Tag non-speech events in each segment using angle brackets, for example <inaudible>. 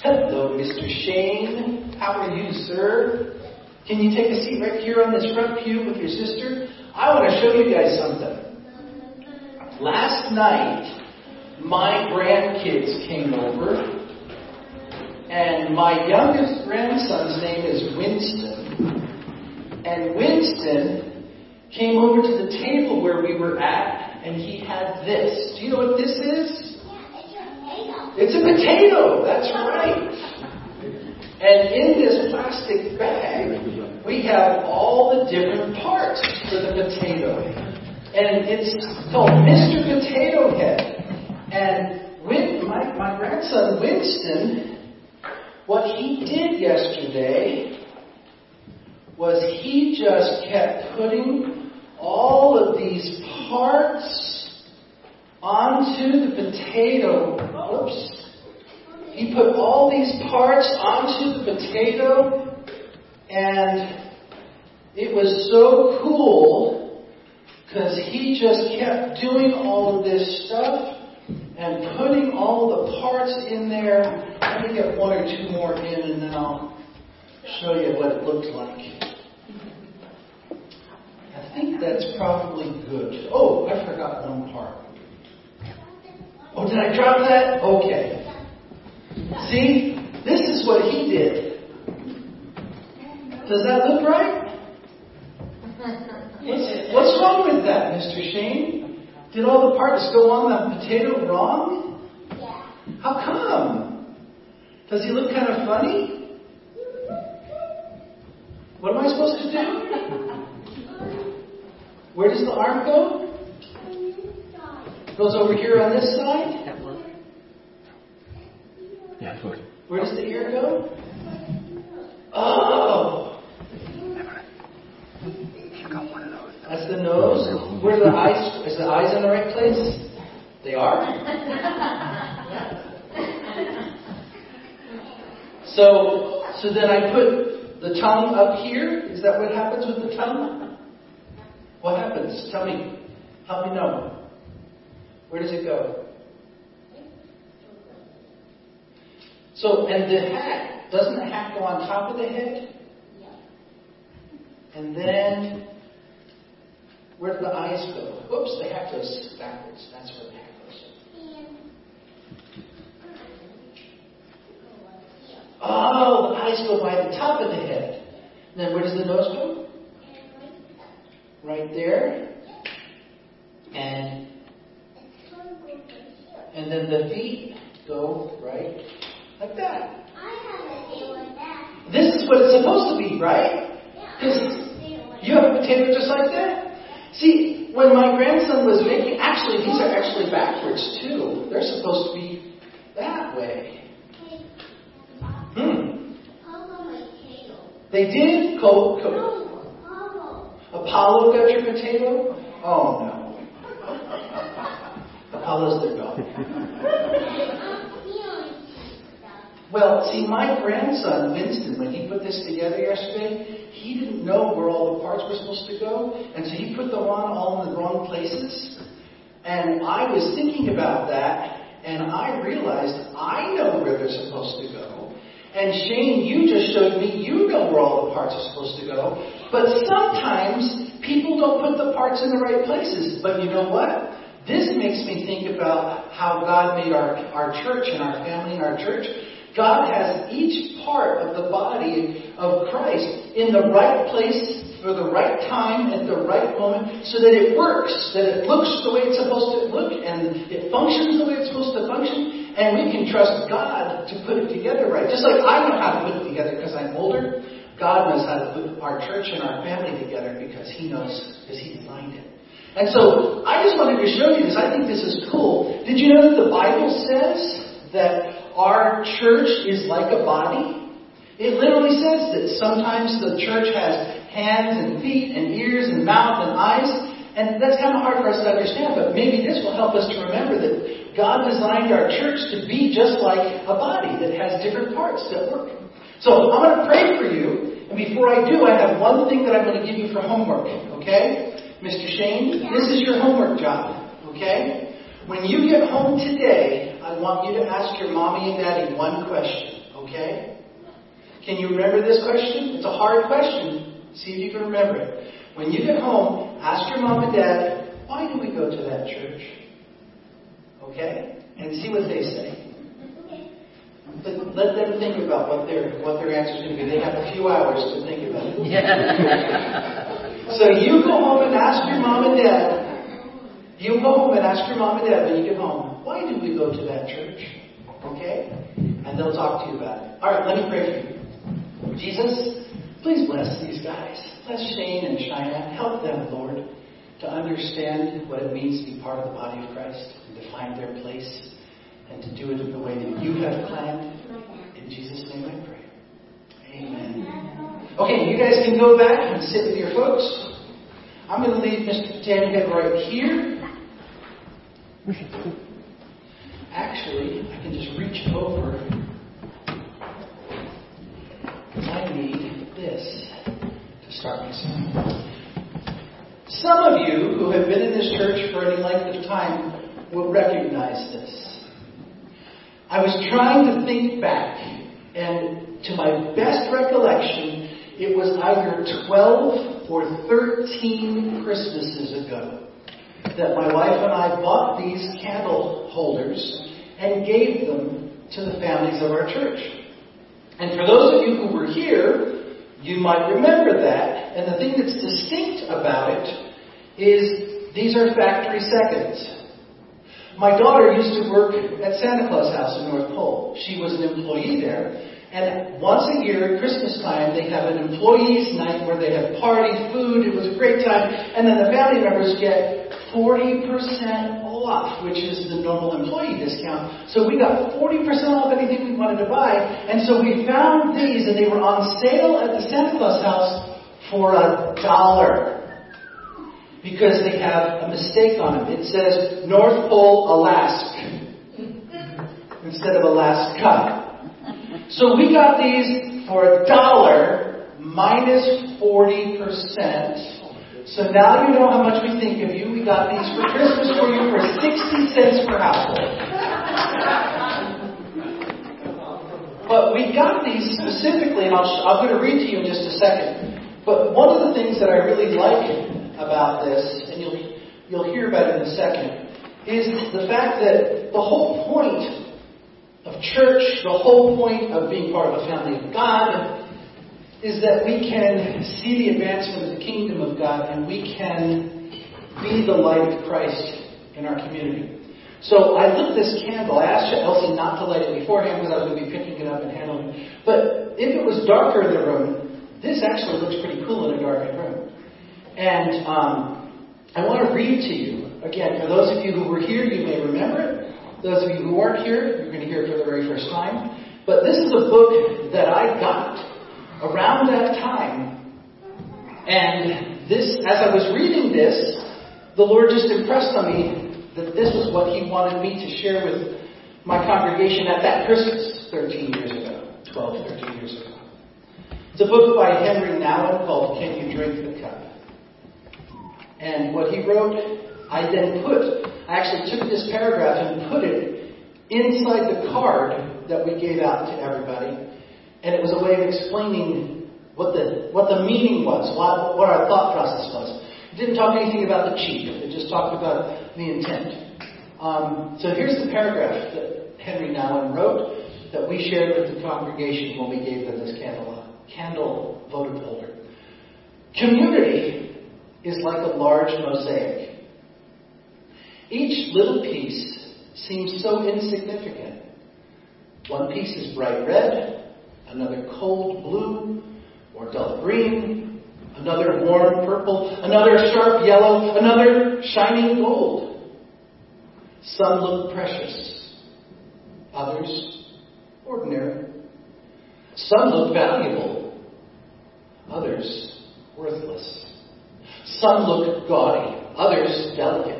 Hello, Mr. Shane. How are you, sir? Can you take a seat right here on this front pew with your sister? I want to show you guys something. Last night, my grandkids came over, and my youngest grandson's name is Winston. And Winston came over to the table where we were at, and he had this. Do you know what this is? It's a potato, that's right. And in this plastic bag, we have all the different parts for the potato. And it's called Mr. Potato Head. And Win, my, my grandson Winston, what he did yesterday was he just kept putting all of these parts onto the potato. Oops. He put all these parts onto the potato, and it was so cool because he just kept doing all of this stuff and putting all the parts in there. Let me get one or two more in, and then I'll show you what it looked like. I think that's probably good. Oh, I forgot one part. Oh, did I drop that? Okay. See, this is what he did. Does that look right? <laughs> What's, what's wrong with that, Mr. Shane? Did all the parts go on the potato wrong? Yeah. How come? Does he look kind of funny? What am I supposed to do? <laughs> Where does the arm go? Goes over here on this side? That work? Yeah, it's working. Where does the ear go? Oh! I got one of those. That's the nose. Where are the eyes? Is the eyes in the right place? They are? So, so then I put the tongue up here. Is that what happens with the tongue? What happens? Tell me. Help me know. Where does it go? So, and the hat, doesn't the hat go on top of the head? And then, where do the eyes go? Whoops, the hat goes backwards. That's where the hat goes. Oh, the eyes go by the top of the head. And then where does the nose go? Right there. And and then the feet go right like that. I have an A like that. this is what it's supposed to be, right? Because you have a potato just like that? See, when my grandson was making, actually, these are actually backwards too. They're supposed to be that way. Hmm. Apollo, my potato. They did? Co- co- Apollo got your potato? Oh no. Their dog. <laughs> Well, see, my grandson, Winston, when he put this together yesterday, he didn't know where all the parts were supposed to go, and so he put them on all in the wrong places. And I was thinking about that, and I realized I know where they're supposed to go. And Shane, you just showed me you know where all the parts are supposed to go. But sometimes people don't put the parts in the right places. But you know what? This makes me think about how God made our, our church and our family and our church. God has each part of the body of Christ in the right place for the right time at the right moment so that it works, that it looks the way it's supposed to look and it functions the way it's supposed to function and we can trust God to put it together right. Just like I know how to put it together because I'm older, God knows how to put our church and our family together because He knows, because He designed it. And so I just wanted to show you this. I think this is cool. Did you know that the Bible says that our church is like a body? It literally says that sometimes the church has hands and feet and ears and mouth and eyes. And that's kind of hard for us to understand, but maybe this will help us to remember that God designed our church to be just like a body that has different parts that work. So I'm going to pray for you, and before I do, I have one thing that I'm going to give you for homework, okay? Mr. Shane, this is your homework job, okay? When you get home today, I want you to ask your mommy and daddy one question, Okay? Can you remember this question? It's a hard question. See if you can remember it. When you get home, ask your mom and dad, why do we go to that church? Okay? And see what they say. But let them think about what their what their answer is going to be. They have a few hours to think about it. <laughs> so you go home and ask your mom and dad. You go home and ask your mom and dad when you get home, why do we go to that church? Okay? And they'll talk to you about it. All right, let me pray for you. Jesus, please bless these guys. Bless Shane and China. Help them, Lord, to understand what it means to be part of the body of Christ and to find their place and to do it in the way that you have planned. In Jesus' name I pray. Amen. Okay, you guys can go back and sit with your folks. I'm going to leave Mr. Potato right here. Actually, I can just reach over. I need this to start my sermon. Some of you who have been in this church for any length of time will recognize this. I was trying to think back, and to my best recollection, it was either 12 or 13 Christmases ago that my wife and I bought these candle holders and gave them to the families of our church. And for those of you who were here, you might remember that. And the thing that's distinct about it is these are factory seconds. My daughter used to work at Santa Claus House in North Pole. She was an employee there. And once a year at Christmas time, they have an employees' night where they have party, food. It was a great time. And then the family members get 40% off, which is the normal employee discount. So we got 40% off anything we wanted to buy. And so we found these, and they were on sale at the Santa Claus House for a dollar because they have a mistake on them. It says North Pole, Alaska instead of Alaska. So we got these for a dollar minus 40%. So now you know how much we think of you. We got these for Christmas for you for 60 cents per household. But we got these specifically, and I'll, I'm going to read to you in just a second. But one of the things that I really like about this, and you'll, you'll hear about it in a second, is the fact that the whole point of church, the whole point of being part of a family of God, is that we can see the advancement of the kingdom of God and we can be the light of Christ in our community. So I lit this candle. I asked Elsie not to light it beforehand because I was going to be picking it up and handling it. But if it was darker in the room, this actually looks pretty cool in a darkened room. And um, I want to read to you, again, for those of you who were here, you may remember it. Those of you who weren't here, you're going to hear it for the very first time. But this is a book that I got around that time. And this, as I was reading this, the Lord just impressed on me that this was what He wanted me to share with my congregation at that Christmas 13 years ago, 12, 13 years ago. It's a book by Henry Nouwen called Can You Drink the Cup? And what he wrote, I then put, I actually took this paragraph and put it inside the card that we gave out to everybody. And it was a way of explaining what the, what the meaning was, what, what our thought process was. It didn't talk anything about the chief, it just talked about the intent. Um, so here's the paragraph that Henry Nouwen wrote that we shared with the congregation when we gave them this candle, candle votive holder. Community is like a large mosaic. Each little piece seems so insignificant. One piece is bright red, another cold blue or dull green, another warm purple, another sharp yellow, another shining gold. Some look precious, others ordinary. Some look valuable, others worthless. Some look gaudy, others delicate.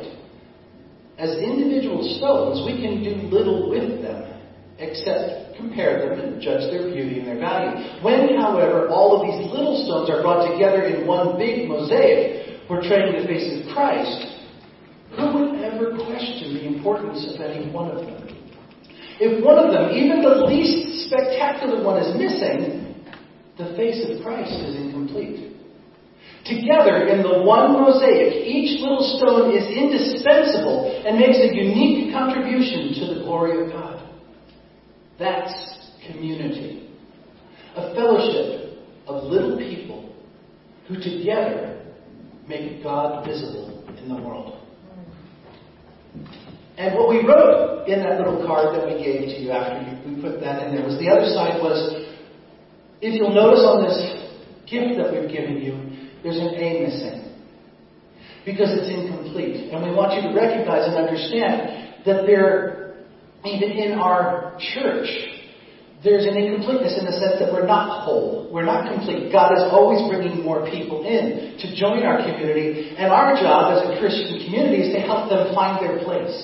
As individual stones, we can do little with them except compare them and judge their beauty and their value. When, however, all of these little stones are brought together in one big mosaic portraying the face of Christ, who would ever question the importance of any one of them? If one of them, even the least spectacular one, is missing, the face of Christ is incomplete. Together, in the one mosaic, each little stone is indispensable and makes a unique contribution to the glory of God. That's community. A fellowship of little people who together make God visible in the world. And what we wrote in that little card that we gave to you after we put that in there was the other side was, if you'll notice on this gift that we've given you, there's an A missing. Because it's incomplete. And we want you to recognize and understand that there, even in our church, there's an incompleteness in the sense that we're not whole. We're not complete. God is always bringing more people in to join our community. And our job as a Christian community is to help them find their place.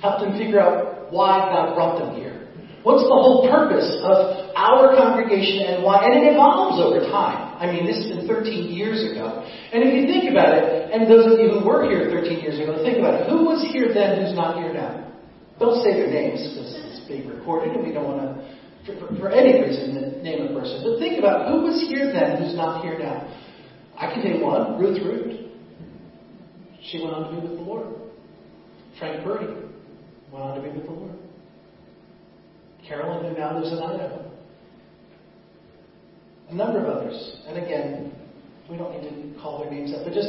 Help them figure out why God brought them here. What's the whole purpose of our congregation and why? And it evolves over time. I mean, this has been 13 years ago. And if you think about it, and those of you who were here 13 years ago, think about it. Who was here then who's not here now? Don't say their names because it's being recorded and we don't want to for, for, any reason, name a person. But think about who was here then who's not here now. I can name one, Ruth Root. She went on to be with the Lord. Frank Purdy went on to be with the Lord. Carolyn, who now lives in Idaho. A number of others. And again, we don't need to call their names up, but just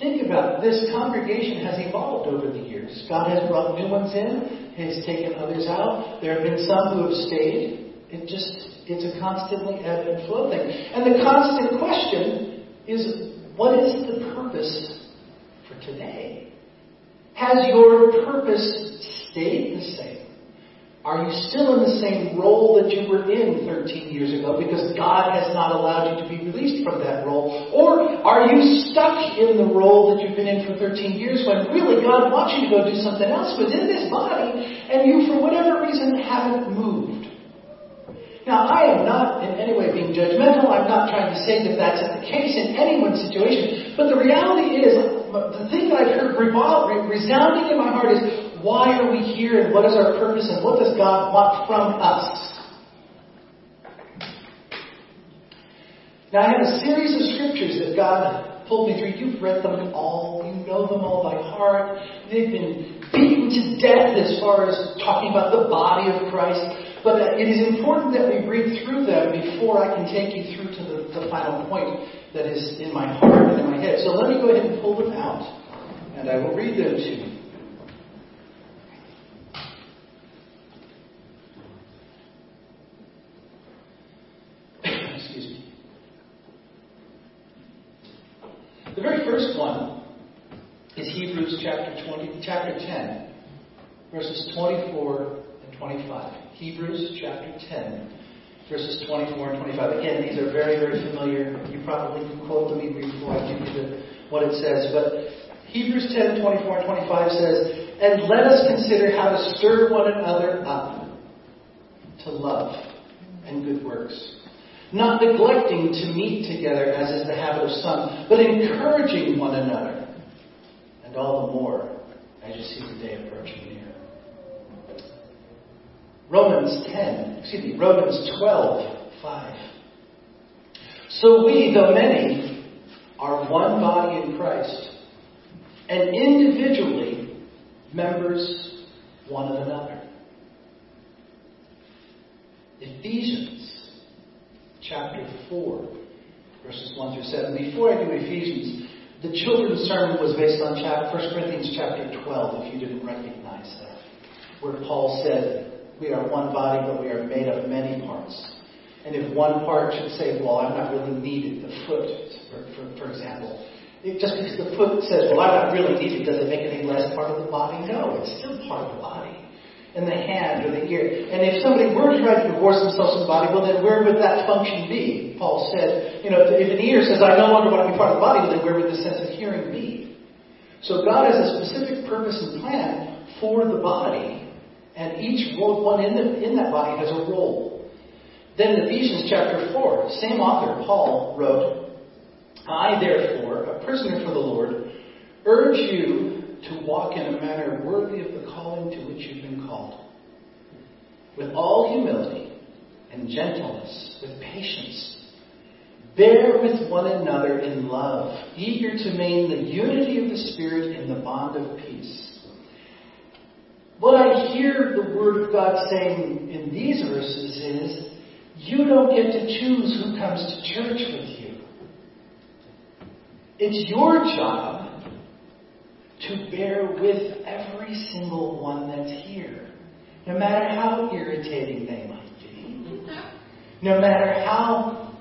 think about this congregation has evolved over the years. God has brought new ones in, has taken others out. There have been some who have stayed. It just, it's a constantly ebb and flow thing. And the constant question is, what is the purpose for today? Has your purpose stayed the same? Are you still in the same role that you were in 13 years ago because God has not allowed you to be released from that role? Or are you stuck in the role that you've been in for 13 years when really God wants you to go do something else within this body and you, for whatever reason, haven't moved? Now, I am not in any way being judgmental. I'm not trying to say that that's the case in anyone's situation. But the reality is, the thing that I've heard resounding in my heart is, why are we here and what is our purpose and what does God want from us? Now, I have a series of scriptures that God pulled me through. You've read them all. You know them all by heart. They've been beaten to death as far as talking about the body of Christ. But it is important that we read through them before I can take you through to the, the final point that is in my heart and in my head. So let me go ahead and pull them out, and I will read them to you. Excuse me. The very first one is Hebrews chapter 20, chapter 10, verses 24 and 25. Hebrews chapter 10, verses 24 and 25. Again, these are very, very familiar. You probably can quote them even before I give you the, what it says. But Hebrews 10, 24 and 25 says, And let us consider how to stir one another up to love and good works. Not neglecting to meet together as is the habit of some, but encouraging one another. And all the more as you see the day approaching near. Romans 10, excuse me, Romans 12, 5. So we, though many, are one body in Christ, and individually members one of another. Ephesians chapter 4, verses 1 through 7. Before I do Ephesians, the children's sermon was based on 1 Corinthians chapter 12, if you didn't recognize that, where Paul said, we are one body, but we are made of many parts. And if one part should say, well, I'm not really needed, the foot, for, for, for example, it, just because the foot says, well, I'm not really needed, does it make any less part of the body? No, it's still part of the body. And the hand or the ear. And if somebody were to try to divorce themselves from the body, well, then where would that function be? Paul said, you know, if an ear says, I no longer want to be part of the body, well, then where would the sense of hearing be? So God has a specific purpose and plan for the body and each one in, the, in that body has a role. Then in Ephesians chapter 4, same author, Paul, wrote, I therefore, a prisoner for the Lord, urge you to walk in a manner worthy of the calling to which you've been called with all humility and gentleness, with patience. Bear with one another in love, eager to maintain the unity of the Spirit in the bond of peace. What I hear the Word of God saying in these verses is, you don't get to choose who comes to church with you. It's your job to bear with every single one that's here, no matter how irritating they might be, no matter how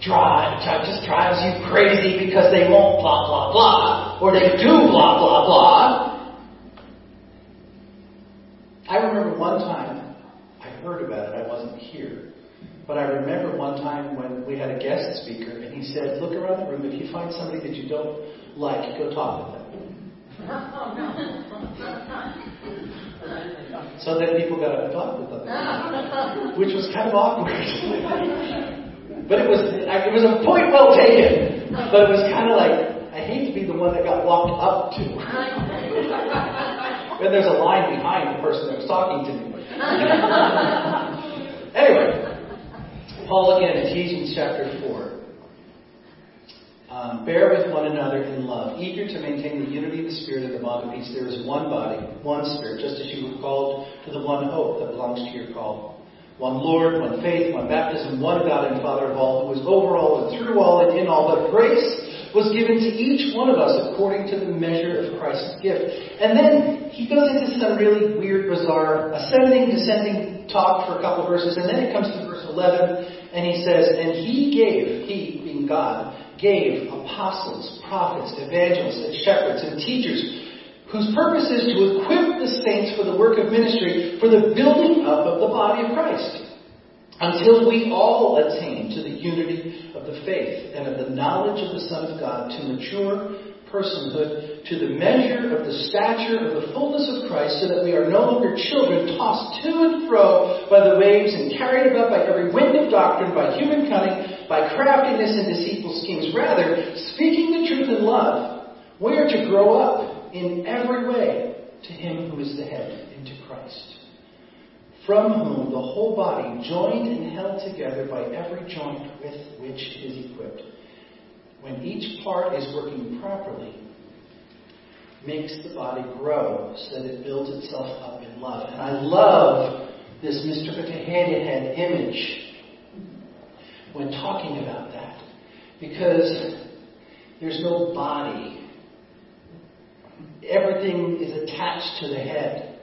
drive, just drives you crazy because they won't blah blah blah, or they do blah blah blah. I one time I heard about it. I wasn't here. But I remember one time when we had a guest speaker, and he said, Look around the room. If you find somebody that you don't like, go talk with them. so then people got up and talked with them, which was kind of awkward. <laughs> but it was it was a point well taken. But it was kind of like I hate to be the one that got walked up to. <laughs> and there's a line behind the person that was talking to me. <laughs> anyway. Paul again, in Ephesians chapter 4. Um, bear with one another in love, eager to maintain the unity of the Spirit and the bond of peace. There is one body, one Spirit, just as you were called to the one hope that belongs to your call. One Lord, one faith, one baptism, one God and Father of all, who is over all and through all and in all. But grace was given to each one of us according to the measure of Christ's gift. And then he goes into some really weird, bizarre ascending, descending talk for a couple verses, and then it comes to verse 11, and he says, And he gave, he being God, gave apostles, prophets, evangelists, and shepherds, and teachers, whose purpose is to equip the saints for the work of ministry, for the building up of the body of Christ until we all attain to the unity of the faith and of the knowledge of the Son of God, to mature personhood, to the measure of the stature of the fullness of Christ, so that we are no longer children tossed to and fro by the waves and carried about by every wind of doctrine, by human cunning, by craftiness and deceitful schemes. Rather, speaking the truth in love, we are to grow up in every way to Him who is the head, into Christ from whom the whole body, joined and held together by every joint with which it is equipped, when each part is working properly, makes the body grow so that it builds itself up in love. And I love this Mr. Head image when talking about that because there's no body. Everything is attached to the head.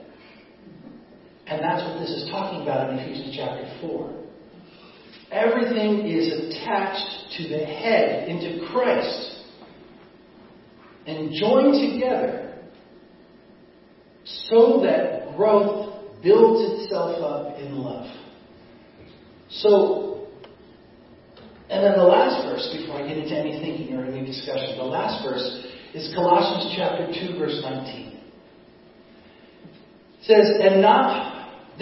And that's what this is talking about in Ephesians chapter 4. Everything is attached to the head, into Christ, and joined together so that growth builds itself up in love. So, and then the last verse, before I get into any thinking or any discussion, the last verse is Colossians chapter 2, verse 19. It says, and not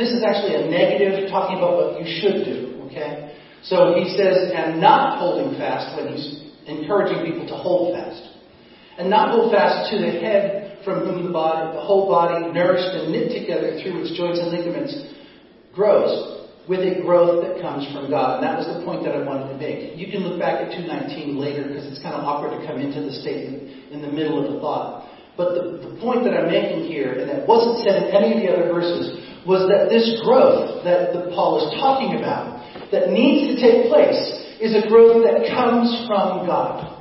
this is actually a negative talking about what you should do, okay? So he says, and not holding fast when he's encouraging people to hold fast. And not hold fast to the head from whom the body, the whole body, nourished and knit together through its joints and ligaments, grows with a growth that comes from God. And that was the point that I wanted to make. You can look back at 219 later because it's kind of awkward to come into the statement in the middle of the thought. But the, the point that I'm making here, and that wasn't said in any of the other verses, was that this growth that Paul is talking about, that needs to take place, is a growth that comes from God.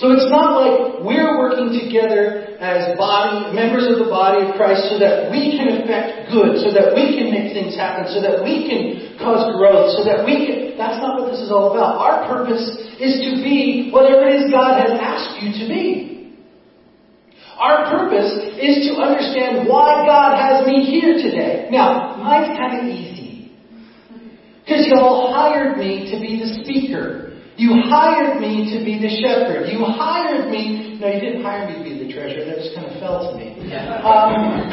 So it's not like we're working together as body, members of the body of Christ so that we can effect good, so that we can make things happen, so that we can cause growth, so that we can, that's not what this is all about. Our purpose is to be whatever it is God has asked you to be. Our purpose is to understand why God has me here today. Now, mine's kind of easy. Because you all hired me to be the speaker. You hired me to be the shepherd. You hired me. No, you didn't hire me to be the treasurer. That just kind of fell to me. Um,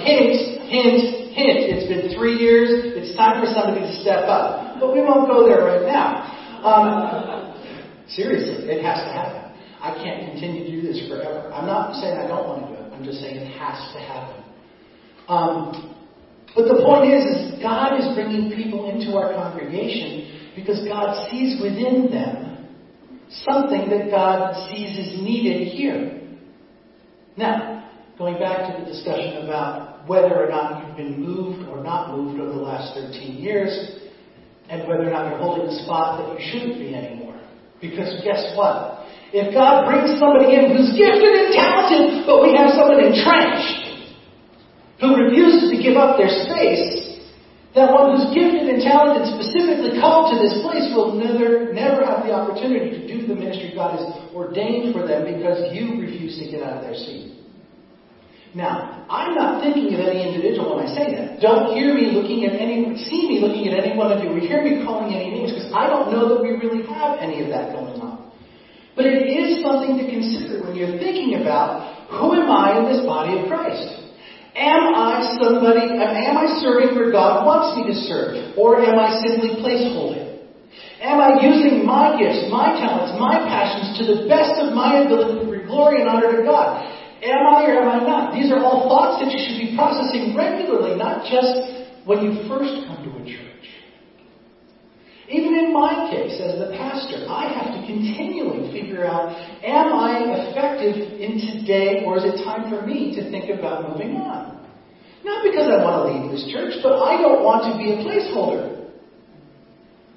hint, hint, hint. It's been three years. It's time for somebody to step up. But we won't go there right now. Um, seriously, it has to happen. I can't continue to do this forever. I'm not saying I don't want to do it. I'm just saying it has to happen. Um, But the point is, is God is bringing people into our congregation because God sees within them something that God sees is needed here. Now, going back to the discussion about whether or not you've been moved or not moved over the last 13 years, and whether or not you're holding a spot that you shouldn't be anymore. Because guess what? If God brings somebody in who's gifted and talented, but we have someone entrenched who refuses to give up their space, that one who's gifted and talented, specifically called to this place, will never, never have the opportunity to do the ministry God has ordained for them because you refuse to get out of their seat. Now, I'm not thinking of any individual when I say that. Don't hear me looking at any, see me looking at any one of you, or hear me calling any names, because I don't know that we really have any of that going on. But it is something to consider when you're thinking about who am I in this body of Christ? Am I somebody, am I serving where God wants me to serve? Or am I simply placeholding? Am I using my gifts, my talents, my passions to the best of my ability to bring glory and honor to God? Am I or am I not? These are all thoughts that you should be processing regularly, not just when you first come to a church. Even in my case, as the pastor, I have to continually figure out, am I effective in today or is it time for me to think about moving on? Not because I want to leave this church, but I don't want to be a placeholder.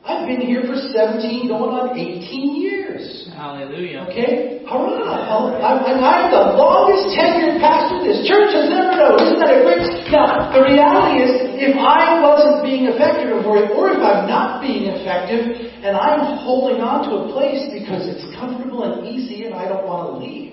I've been here for 17, going on 18 years. Hallelujah. Okay? Hurrah! I'm, I'm the longest tenured pastor this church has ever known. Isn't that a great? Now, the reality is, if I wasn't being effective or, or if I'm not being effective, and I'm holding on to a place because it's comfortable and easy and I don't want to leave,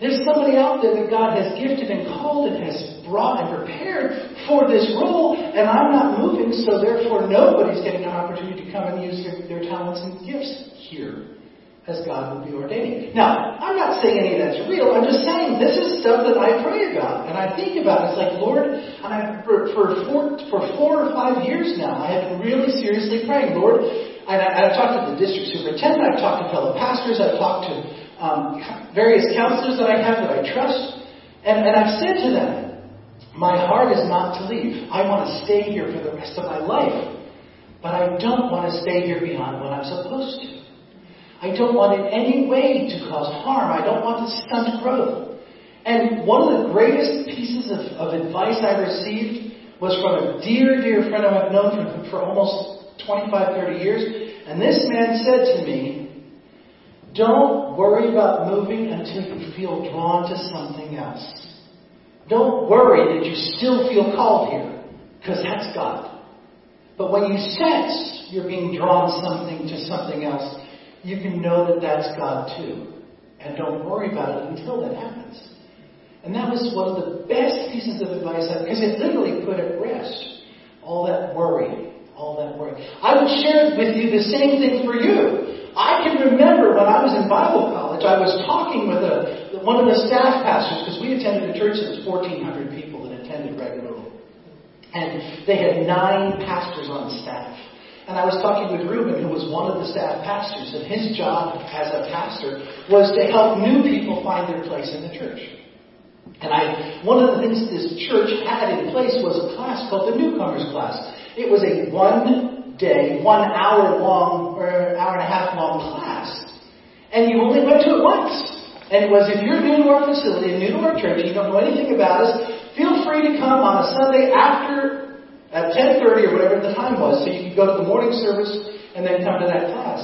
there's somebody out there that God has gifted and called and has brought and prepared for this role, and I'm not moving, so therefore nobody's getting an opportunity to come and use their, their talents and gifts here as God would be ordaining. Now, I'm not saying any of that's real. I'm just saying this is stuff that I pray about and I think about. It's like, Lord, I, for, for, four, for four or five years now, I have been really seriously praying, Lord. And I, I've talked to the district superintendent, I've talked to fellow pastors, I've talked to um, various counselors that I have that I trust, and, and I've said to them, my heart is not to leave. I want to stay here for the rest of my life. But I don't want to stay here beyond what I'm supposed to. I don't want in any way to cause harm. I don't want to stunt growth. And one of the greatest pieces of, of advice I received was from a dear, dear friend I've known for, for almost 25, 30 years. And this man said to me, don't worry about moving until you feel drawn to something else. Don't worry that you still feel called here, because that's God. But when you sense you're being drawn something to something else, you can know that that's God too. And don't worry about it until that happens. And that was one of the best pieces of advice, I because it literally put at rest all that worry, all that worry. I would share with you the same thing for you. I can remember when I was in Bible college, I was talking with a, one of the staff pastors, because we attended a church that was 1,400 people that attended regularly. And they had nine pastors on staff. And I was talking with Reuben, who was one of the staff pastors, and his job as a pastor was to help new people find their place in the church. And I, one of the things this church had in place was a class called the newcomers class. It was a one day, one hour long or hour and a half long class. And you only went to it once. And it was if you're new to our facility, new to our church, you don't know anything about us, feel free to come on a Sunday after at 10:30 or whatever the time was, so you could go to the morning service and then come to that class.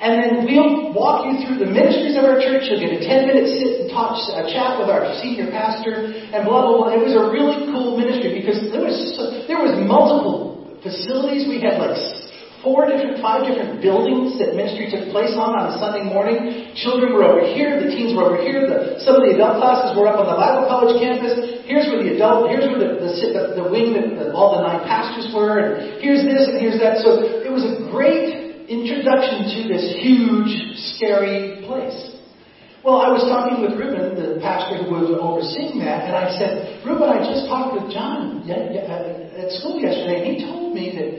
And then we'll walk you through the ministries of our church. You'll get a 10 minute sit and talk, a chat with our senior pastor and blah, blah, blah. It was a really cool ministry because there was, there was multiple facilities. We had like four different, five different buildings that ministry took place on on a Sunday morning. Children were over here, the teens were over here, the, some of the adult classes were up on the Bible College campus. Here's where the adult, here's where the, the, the, the wing that all the nine pastors were, and here's this and here's that. So it was a great introduction to this huge, scary place. Well, I was talking with Reuben, the pastor who was overseeing that, and I said, Reuben, I just talked with John uh, at school yesterday, and he told me that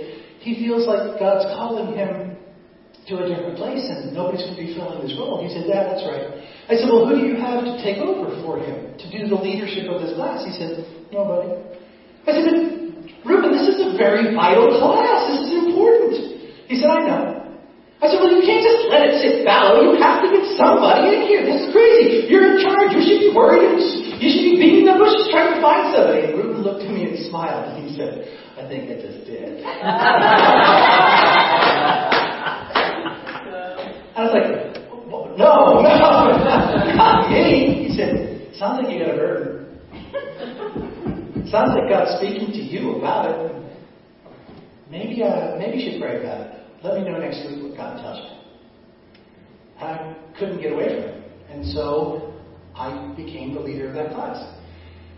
he feels like God's calling him to a different place and nobody's going to be filling this role. He said, Yeah, that's right. I said, Well, who do you have to take over for him to do the leadership of this class? He said, Nobody. I said, but Reuben, this is a very vital class. This is important. He said, I know. I said, well, you can't just let it sit fallow. You have to get somebody in here. This is crazy. You're in charge. You should be worried. You should be beating the bushes trying to find somebody. And Reuben looked at me and smiled he said, I think I just did. I was like, no, no, not me. He said, sounds like you got a burden. sounds like God's speaking to you about it. Maybe, uh, maybe you should pray about it. Let me know next week what God tells you. I couldn't get away from it. And so I became the leader of that class.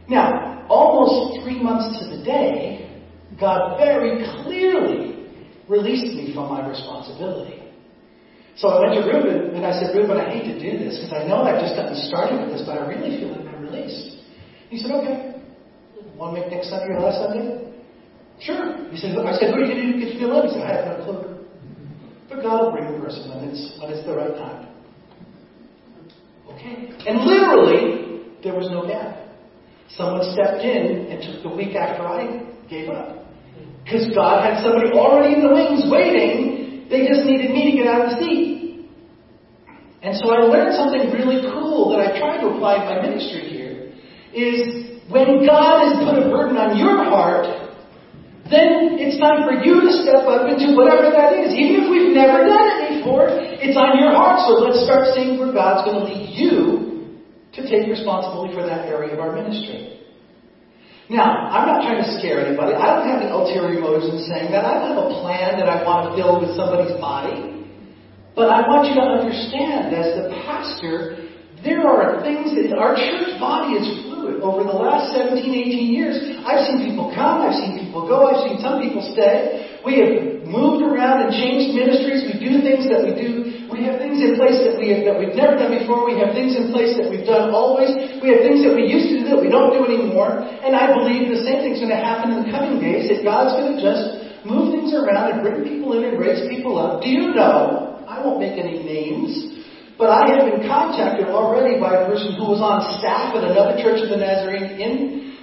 Now, almost three months to the day, God very clearly released me from my responsibility. So I went to Reuben and I said, Reuben, I hate to do this because I know I've just gotten started with this, but I really feel like I'm released. He said, okay. Want to make next Sunday your last Sunday? Sure. He said, I said, what are you going to do to get to love? He said, I have no clue. But God will bring the person when it's, when it's the right time. Okay? And literally, there was no gap. Someone stepped in and took the week after I gave up. Because God had somebody already in the wings waiting. They just needed me to get out of the seat. And so I learned something really cool that I tried to apply in my ministry here. Is when God has put a burden on your heart, then it's time for you to step up and do whatever that is. Even if we've never done it before, it's on your heart. So let's start seeing where God's going to lead you to take responsibility for that area of our ministry. Now, I'm not trying to scare anybody. I don't have any ulterior motives in saying that. I don't have a plan that I want to fill with somebody's body. But I want you to understand, as the pastor, there are things that our church body is fluid. over the last 17, 18 years, I've seen people come, I've seen people go, I've seen some people stay. We have moved around and changed ministries. We do things that we do. We have things in place that we have, that we've never done before. We have things in place that we've done always. We have things that we used to do that we don't do anymore. And I believe the same thing's going to happen in the coming days. That God's going to just move things around and bring people in and raise people up. Do you know? I won't make any names. But I have been contacted already by a person who was on staff at another church of the Nazarene in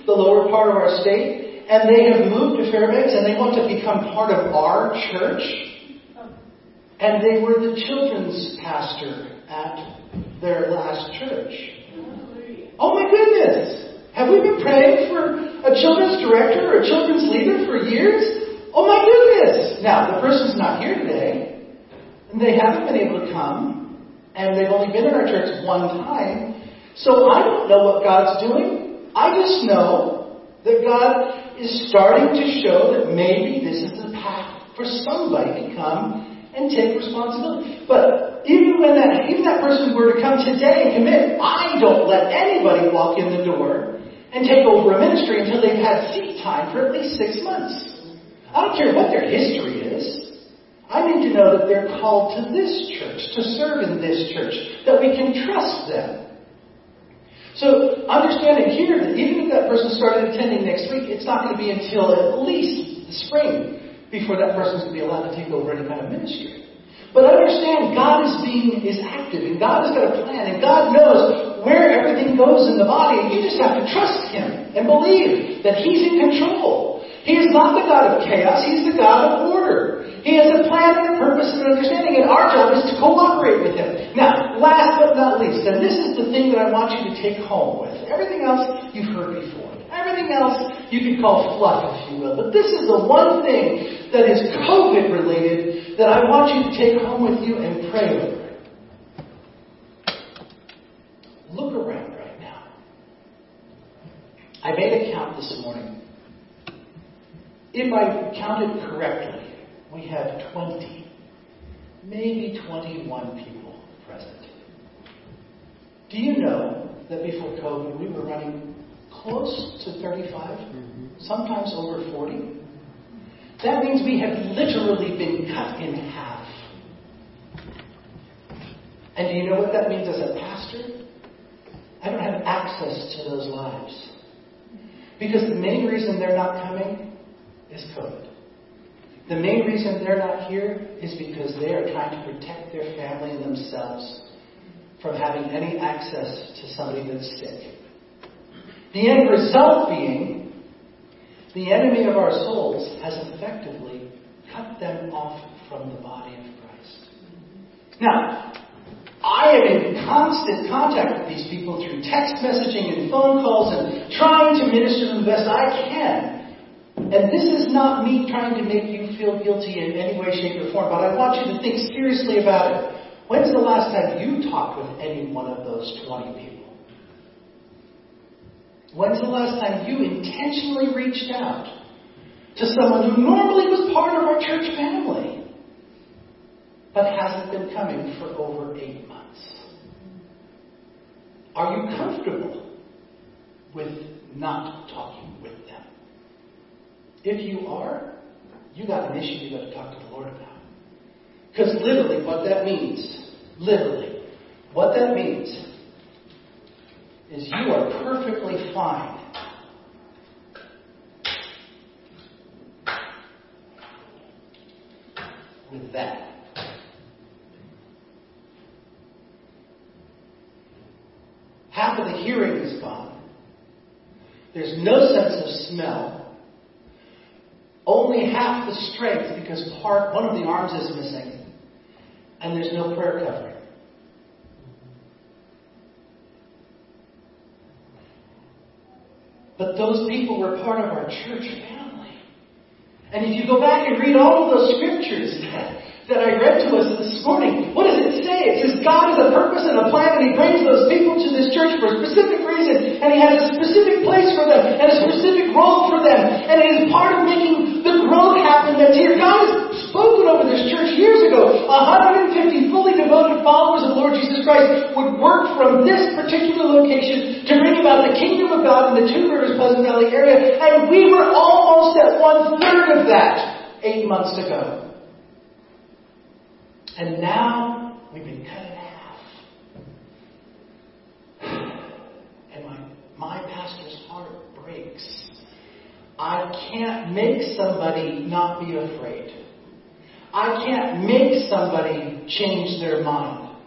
the lower part of our state, and they have moved to Fairbanks and they want to become part of our church. And they were the children's pastor at their last church. Oh my goodness! Have we been praying for a children's director or a children's leader for years? Oh my goodness! Now, the person's not here today, and they haven't been able to come and they've only been in our church one time. So I don't know what God's doing. I just know that God is starting to show that maybe this is the path for somebody to come and take responsibility. But even when that even that person were to come today and commit, I don't let anybody walk in the door and take over a ministry until they've had seat time for at least six months. I don't care what their history is. I need to know that they're called to this church, to serve in this church, that we can trust them. So, understanding here that even if that person started attending next week, it's not going to be until at least the spring before that person's going to be allowed to take over any kind of ministry. But understand, God is being is active, and God has got a plan, and God knows where everything goes in the body, and you just have to trust Him and believe that He's in control. He is not the God of chaos, He's the God of order. He has a plan and a purpose and an understanding, and our job is to cooperate with Him. Now, last but not least, and this is the thing that I want you to take home with. Everything else you've heard before. Everything else you can call fluff, if you will. But this is the one thing that is COVID related that I want you to take home with you and pray over. Look around right now. I made a count this morning. If I counted correctly, we have 20, maybe 21 people present. Do you know that before COVID we were running close to 35, mm-hmm. sometimes over 40? That means we have literally been cut in half. And do you know what that means as a pastor? I don't have access to those lives. Because the main reason they're not coming is COVID. The main reason they're not here is because they are trying to protect their family and themselves from having any access to somebody that's sick. The end result being the enemy of our souls has effectively cut them off from the body of Christ. Now, I am in constant contact with these people through text messaging and phone calls and trying to minister them the best I can. And this is not me trying to make you feel guilty in any way, shape, or form, but I want you to think seriously about it. When's the last time you talked with any one of those 20 people? When's the last time you intentionally reached out to someone who normally was part of our church family, but hasn't been coming for over eight months? Are you comfortable with not talking with them? If you are, you got an issue you got to talk to the Lord about. Because literally, what that means, literally, what that means is you are perfectly fine with that. Half of the hearing is gone. There's no sense of smell. Only half the strength because part one of the arms is missing. And there's no prayer covering. But those people were part of our church family. And if you go back and read all of those scriptures that, that I read to us this morning, what does it say? It says God has a purpose and a plan, and He brings those people to this church for a specific reason, and He has a specific place for them, and a specific role for them, and it is part of making the growth happen that's here. God has spoken over this church years ago. 150 fully devoted followers of Lord Jesus Christ would work from this particular location to bring about the kingdom of God in the Two Rivers Pleasant Valley area, and we were almost at one third of that eight months ago. And now we've been cut in half. <sighs> And my, my pastor's heart breaks. I can't make somebody not be afraid. I can't make somebody change their mind.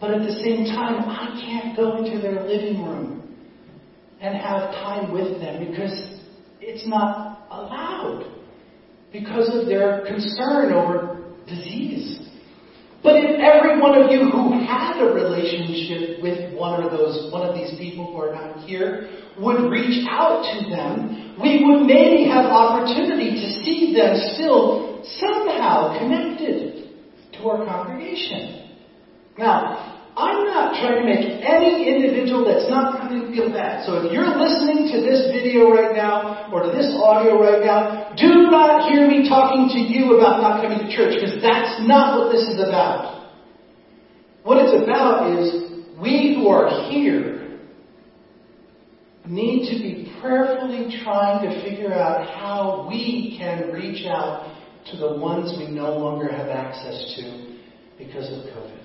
But at the same time, I can't go into their living room and have time with them because it's not allowed because of their concern over disease. But if every one of you who had a relationship with one of those, one of these people who are not here, would reach out to them, we would maybe have opportunity to see them still somehow connected to our congregation. Now, I'm not trying to make any individual that's not coming feel bad. So if you're listening to this video right now or to this audio right now, do not hear me talking to you about not coming to church because that's not what this is about. What it's about is we who are here need to be prayerfully trying to figure out how we can reach out to the ones we no longer have access to because of COVID.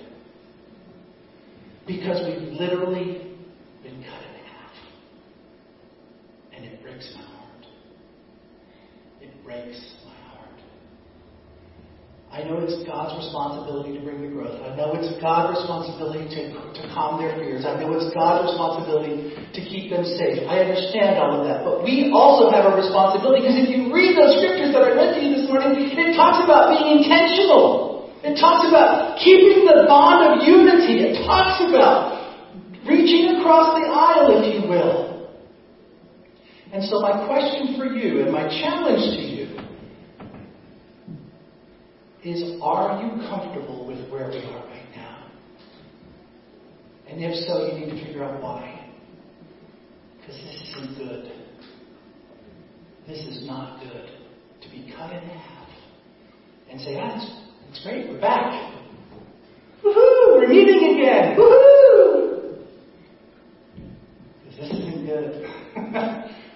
Because we've literally been cut in half. And it breaks my heart. It breaks my heart. I know it's God's responsibility to bring the growth. I know it's God's responsibility to, to calm their fears. I know it's God's responsibility to keep them safe. I understand all of that. But we also have a responsibility because if you read those scriptures that I read to you this morning, it talks about being intentional. It talks about keeping the bond of unity. It talks about reaching across the aisle, if you will. And so, my question for you and my challenge to you is Are you comfortable with where we are right now? And if so, you need to figure out why. Because this isn't good. This is not good. To be cut in half and say, ah, that's it's great, we're back. Woohoo! We're meeting again. Woohoo! Because this isn't good.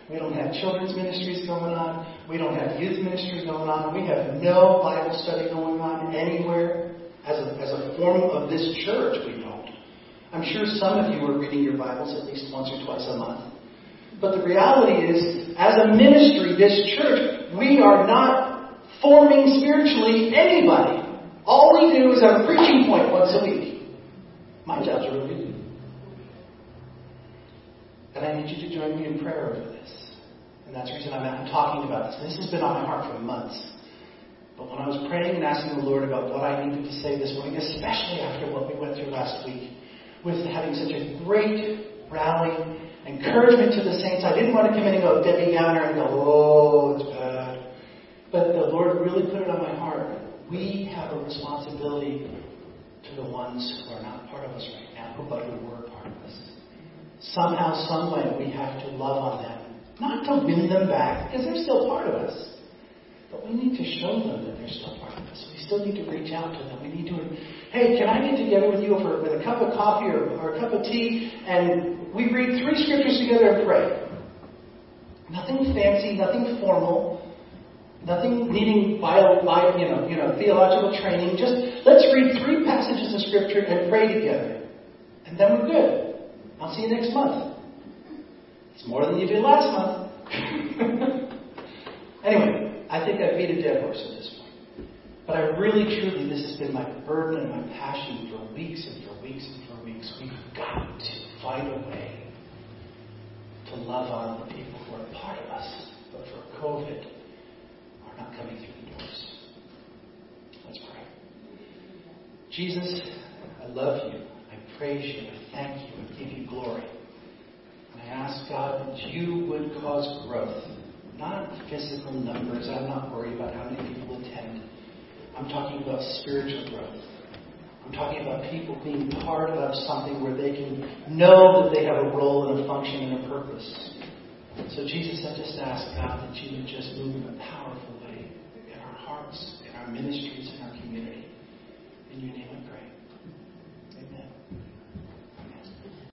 We don't have children's ministries going on. We don't have youth ministries going on. We have no Bible study going on anywhere as a, as a form of this church. We don't. I'm sure some of you are reading your Bibles at least once or twice a month. But the reality is, as a ministry, this church, we are not forming spiritually anybody. All we do is have a preaching point once a week. My job's really good. And I need you to join me in prayer over this. And that's the reason I'm, talking about this. This has been on my heart for months. But when I was praying and asking the Lord about what I needed to say this morning, especially after what we went through last week, with having such a great rally, encouragement to the saints, I didn't want to come in and go Debbie Downer and go, oh, it's bad. But the Lord really put it on my heart. We have a responsibility to the ones who are not part of us right now, but who were part of us. Somehow, some way, we have to love on them not to win them back, because they're still part of us. But we need to show them that they're still part of us. We still need to reach out to them. We need to, hey, can I get together with you for, with a cup of coffee or, or a cup of tea and we read three scriptures together and pray? Nothing fancy, nothing formal, nothing needing bio, bio, you know, you know, theological training. Just let's read three passages of scripture and pray together. And then we're good. I'll see you next month. It's more than you did last month. <laughs> anyway, I think I beat a dead horse at this point. But I really, truly, this has been my burden and my passion for weeks and for weeks and for weeks. We've got to find a way to love on the people who are part of us, but for COVID are not coming through the doors. Let's pray. Jesus, I love you. Praise you. I thank you. and give you glory. And I ask God that you would cause growth, not physical numbers. I'm not worried about how many people attend. I'm talking about spiritual growth. I'm talking about people being part of something where they can know that they have a role and a function and a purpose. So, Jesus, I just ask God that you would just move in a powerful way in our hearts, in our ministries, in our community. In your name I pray.